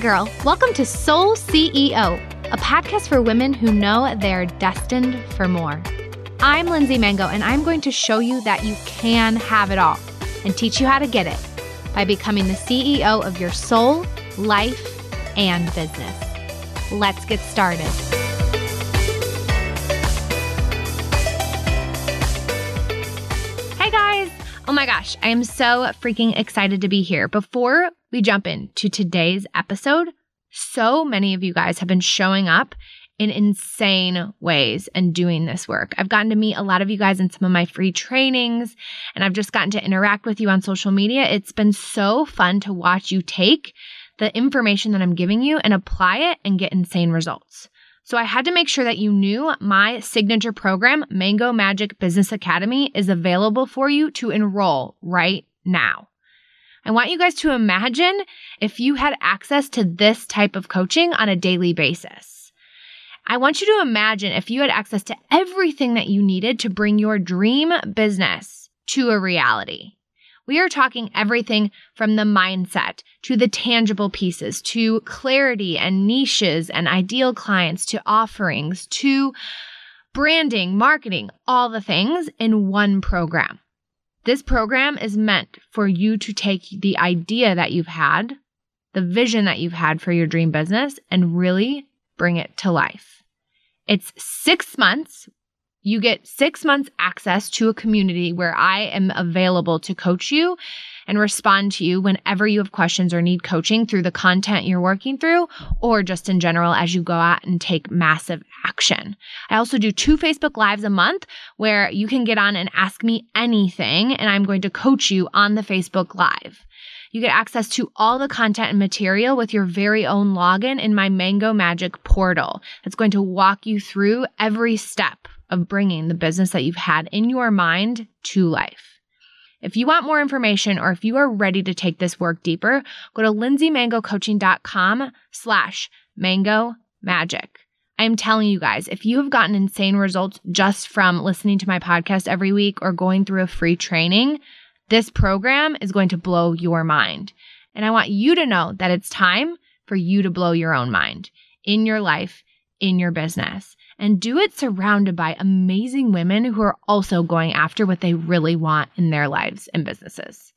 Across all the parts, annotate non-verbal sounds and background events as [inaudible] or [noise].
girl. Welcome to Soul CEO, a podcast for women who know they're destined for more. I'm Lindsey Mango, and I'm going to show you that you can have it all and teach you how to get it by becoming the CEO of your soul, life, and business. Let's get started. Hey guys! Oh my gosh, I am so freaking excited to be here. Before we jump into today's episode, so many of you guys have been showing up in insane ways and doing this work. I've gotten to meet a lot of you guys in some of my free trainings, and I've just gotten to interact with you on social media. It's been so fun to watch you take the information that I'm giving you and apply it and get insane results. So I had to make sure that you knew my signature program, Mango Magic Business Academy, is available for you to enroll right now. I want you guys to imagine if you had access to this type of coaching on a daily basis. I want you to imagine if you had access to everything that you needed to bring your dream business to a reality. We are talking everything from the mindset to the tangible pieces to clarity and niches and ideal clients to offerings to branding, marketing, all the things in one program. This program is meant for you to take the idea that you've had, the vision that you've had for your dream business, and really bring it to life. It's six months. You get six months access to a community where I am available to coach you and respond to you whenever you have questions or need coaching through the content you're working through or just in general as you go out and take massive action. I also do two Facebook Lives a month where you can get on and ask me anything, and I'm going to coach you on the Facebook Live. You get access to all the content and material with your very own login in my Mango Magic portal. That's going to walk you through every step of bringing the business that you've had in your mind to life. If you want more information or if you are ready to take this work deeper, go to lindseymangocoaching.com slash mango magic. I am telling you guys, if you have gotten insane results just from listening to my podcast every week or going through a free training, this program is going to blow your mind. And I want you to know that it's time for you to blow your own mind in your life, in your business and do it surrounded by amazing women who are also going after what they really want in their lives and businesses.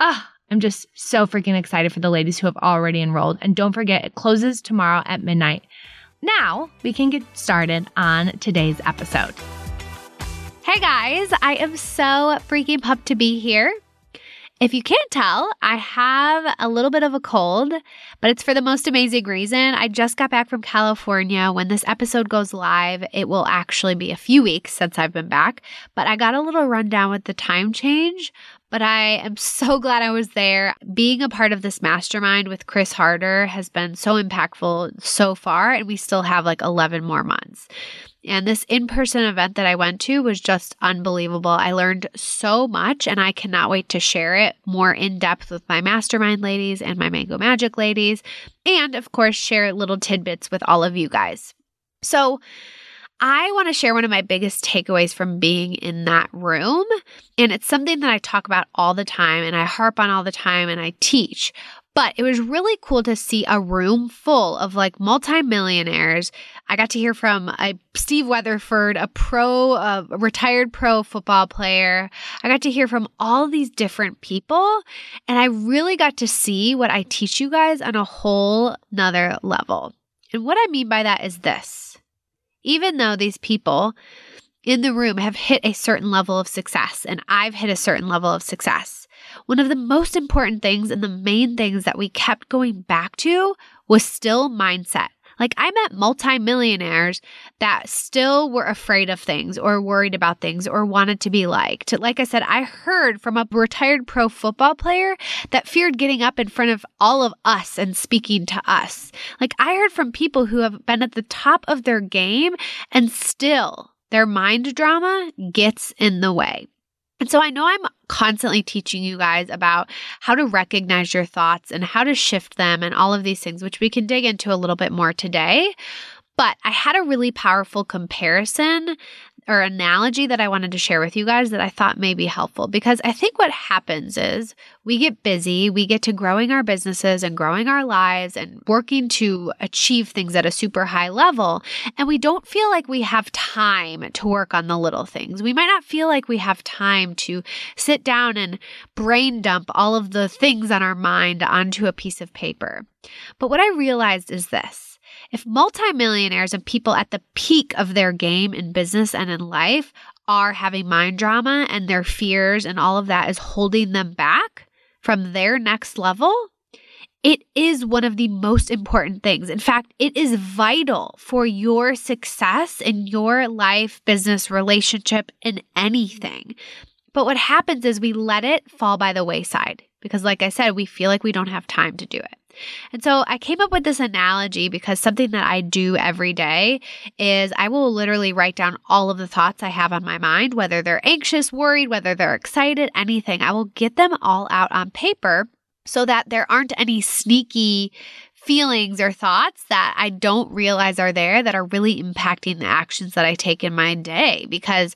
Ah, I'm just so freaking excited for the ladies who have already enrolled. And don't forget, it closes tomorrow at midnight. Now we can get started on today's episode. Hey guys, I am so freaking pumped to be here. If you can't tell, I have a little bit of a cold, but it's for the most amazing reason. I just got back from California. When this episode goes live, it will actually be a few weeks since I've been back, but I got a little rundown with the time change. But I am [laughs] so glad I was there. Being a part of this mastermind with Chris Harder has been so impactful so far, and we still have like 11 more months. And this in person event that I went to was just unbelievable. I learned so much and I cannot wait to share it more in depth with my mastermind ladies and my Mango Magic ladies. And of course, share little tidbits with all of you guys. So, I want to share one of my biggest takeaways from being in that room. And it's something that I talk about all the time and I harp on all the time and I teach. But it was really cool to see a room full of like multimillionaires. I got to hear from a Steve Weatherford, a pro, uh, a retired pro football player. I got to hear from all these different people. And I really got to see what I teach you guys on a whole nother level. And what I mean by that is this. Even though these people in the room have hit a certain level of success and I've hit a certain level of success, one of the most important things and the main things that we kept going back to was still mindset. Like I met multimillionaires that still were afraid of things or worried about things or wanted to be liked. Like I said, I heard from a retired pro football player that feared getting up in front of all of us and speaking to us. Like I heard from people who have been at the top of their game and still their mind drama gets in the way. And so I know I'm constantly teaching you guys about how to recognize your thoughts and how to shift them and all of these things, which we can dig into a little bit more today. But I had a really powerful comparison or analogy that I wanted to share with you guys that I thought may be helpful because I think what happens is we get busy, we get to growing our businesses and growing our lives and working to achieve things at a super high level. And we don't feel like we have time to work on the little things. We might not feel like we have time to sit down and brain dump all of the things on our mind onto a piece of paper. But what I realized is this if multimillionaires and people at the peak of their game in business and in life are having mind drama and their fears and all of that is holding them back from their next level, it is one of the most important things. In fact, it is vital for your success in your life, business, relationship, in anything. But what happens is we let it fall by the wayside because, like I said, we feel like we don't have time to do it. And so I came up with this analogy because something that I do every day is I will literally write down all of the thoughts I have on my mind, whether they're anxious, worried, whether they're excited, anything. I will get them all out on paper so that there aren't any sneaky feelings or thoughts that I don't realize are there that are really impacting the actions that I take in my day. Because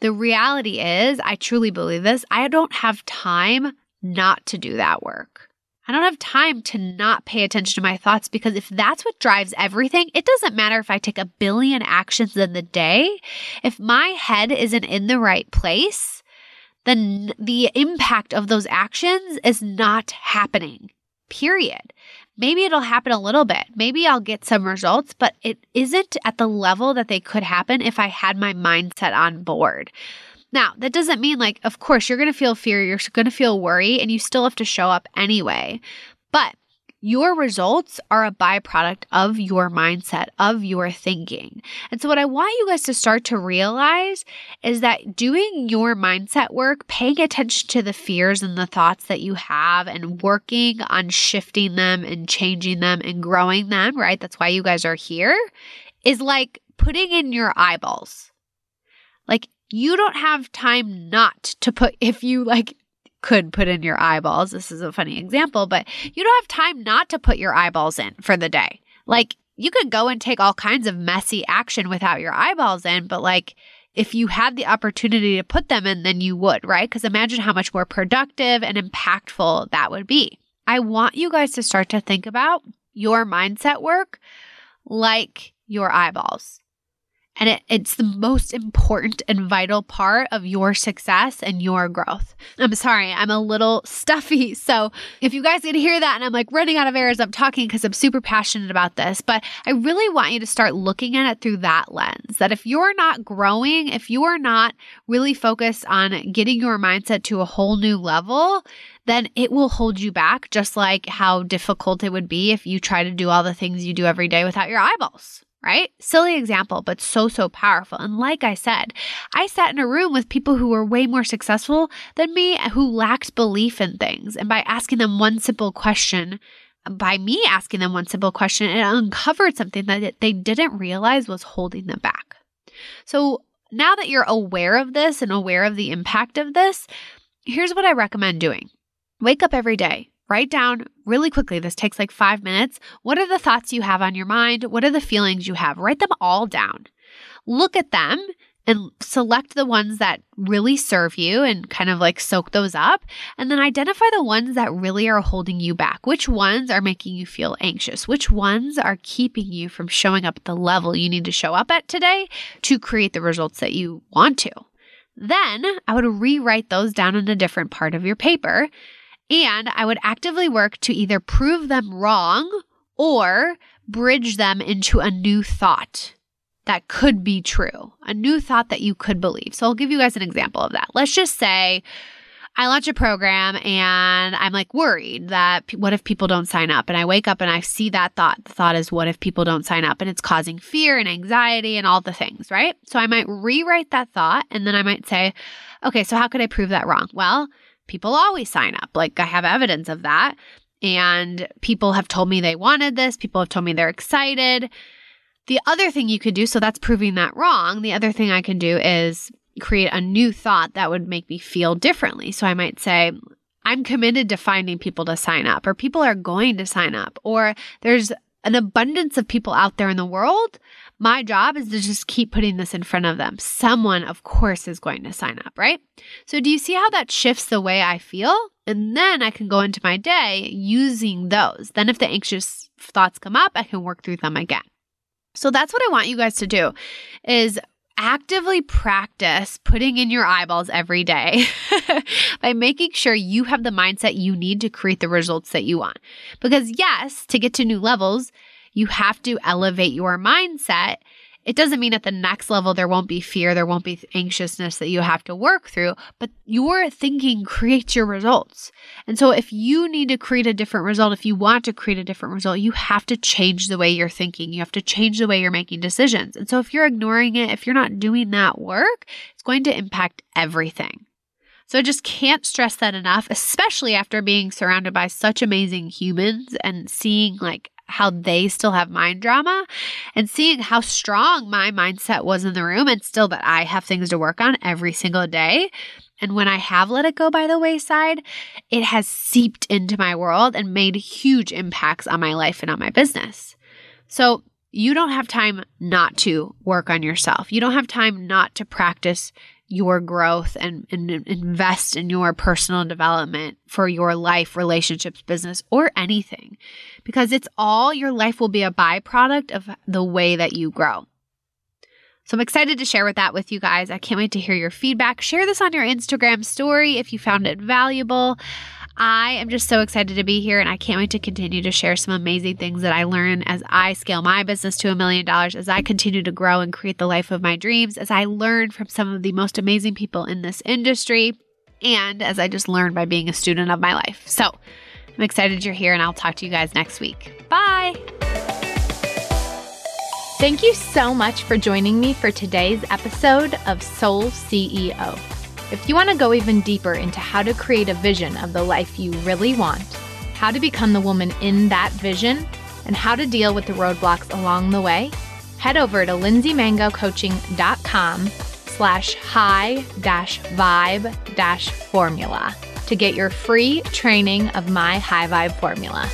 the reality is, I truly believe this, I don't have time not to do that work. I don't have time to not pay attention to my thoughts because if that's what drives everything, it doesn't matter if I take a billion actions in the day. If my head isn't in the right place, then the impact of those actions is not happening, period. Maybe it'll happen a little bit. Maybe I'll get some results, but it isn't at the level that they could happen if I had my mindset on board. Now, that doesn't mean like, of course, you're going to feel fear, you're going to feel worry, and you still have to show up anyway. But your results are a byproduct of your mindset, of your thinking. And so, what I want you guys to start to realize is that doing your mindset work, paying attention to the fears and the thoughts that you have, and working on shifting them and changing them and growing them, right? That's why you guys are here, is like putting in your eyeballs. Like, you don't have time not to put, if you like could put in your eyeballs, this is a funny example, but you don't have time not to put your eyeballs in for the day. Like you could go and take all kinds of messy action without your eyeballs in, but like, if you had the opportunity to put them in, then you would, right? Because imagine how much more productive and impactful that would be. I want you guys to start to think about your mindset work like your eyeballs. And it, it's the most important and vital part of your success and your growth. I'm sorry, I'm a little stuffy. [laughs] So if you guys can hear that and I'm like running out of air as I'm talking because I'm super passionate about this, but I really want you to start looking at it through that lens that if you're not growing, if you are not really focused on getting your mindset to a whole new level, then it will hold you back, just like how difficult it would be if you try to do all the things you do every day without your eyeballs right? Silly example, but so, so powerful. And like I said, I sat in a room with people who were way more successful than me who lacked belief in things. And by asking them one simple question, by me asking them one simple question, it uncovered something that they didn't realize was holding them back. So now that you're aware of this and aware of the impact of this, here's what I recommend doing. Wake up every day, write down really quickly. This takes like five minutes. What are the thoughts you have on your mind? What are the feelings you have? Write them all down. Look at them and select the ones that really serve you and kind of like soak those up. And then identify the ones that really are holding you back. Which ones are making you feel anxious? Which ones are keeping you from showing up at the level you need to show up at today to create the results that you want to? Then I would rewrite those down in a different part of your paper and I would actively work to either prove them wrong or bridge them into a new thought that could be true, a new thought that you could believe. So I'll give you guys an example of that. Let's just say I launch a program and I'm like worried that what if people don't sign up? And I wake up and I see that thought. The thought is, what if people don't sign up? And it's causing fear and anxiety and all the things, right? So I might rewrite that thought and then I might say, okay, so how could I prove that wrong? Well, people always sign up. Like I have evidence of that. And people have told me they wanted this. People have told me they're excited. The other thing you could do, so that's proving that wrong. The other thing I can do is create a new thought that would make me feel differently. So I might say, I'm committed to finding people to sign up, or people are going to sign up, or there's an abundance of people out there in the world, My job is to just keep putting this in front of them. Someone, of course, is going to sign up, right? So, do you see how that shifts the way I feel? And then I can go into my day using those. Then, if the anxious thoughts come up, I can work through them again. So, that's what I want you guys to do is actively practice putting in your eyeballs every day [laughs] by making sure you have the mindset you need to create the results that you want. Because, yes, to get to new levels, you have to elevate your mindset. It doesn't mean at the next level there won't be fear, there won't be anxiousness that you have to work through, but your thinking creates your results. And so if you need to create a different result, if you want to create a different result, you have to change the way you're thinking. You have to change the way you're making decisions. And so if you're ignoring it, if you're not doing that work, it's going to impact everything. So I just can't stress that enough, especially after being surrounded by such amazing humans and seeing like how they still have mind drama and seeing how strong my mindset was in the room and still that I have things to work on every single day. And when I have let it go by the wayside, it has seeped into my world and made huge impacts on my life and on my business. So you don't have time not to work on yourself. You don't have time not to practice your growth and, and invest in your personal development for your life, relationships, business, or anything. Because it's all your life will be a byproduct of the way that you grow. So I'm excited to share with that with you guys. I can't wait to hear your feedback. Share this on your Instagram story if you found it valuable. I am just so excited to be here and I can't wait to continue to share some amazing things that I learn as I scale my business to a million dollars, as I continue to grow and create the life of my dreams, as I learn from some of the most amazing people in this industry, and as I just learn by being a student of my life. So I'm excited you're here and I'll talk to you guys next week. Bye. Thank you so much for joining me for today's episode of Soul CEO. If you want to go even deeper into how to create a vision of the life you really want, how to become the woman in that vision, and how to deal with the roadblocks along the way, head over to lindseymangocoaching.com slash high dash vibe dash formula to get your free training of my high vibe formula.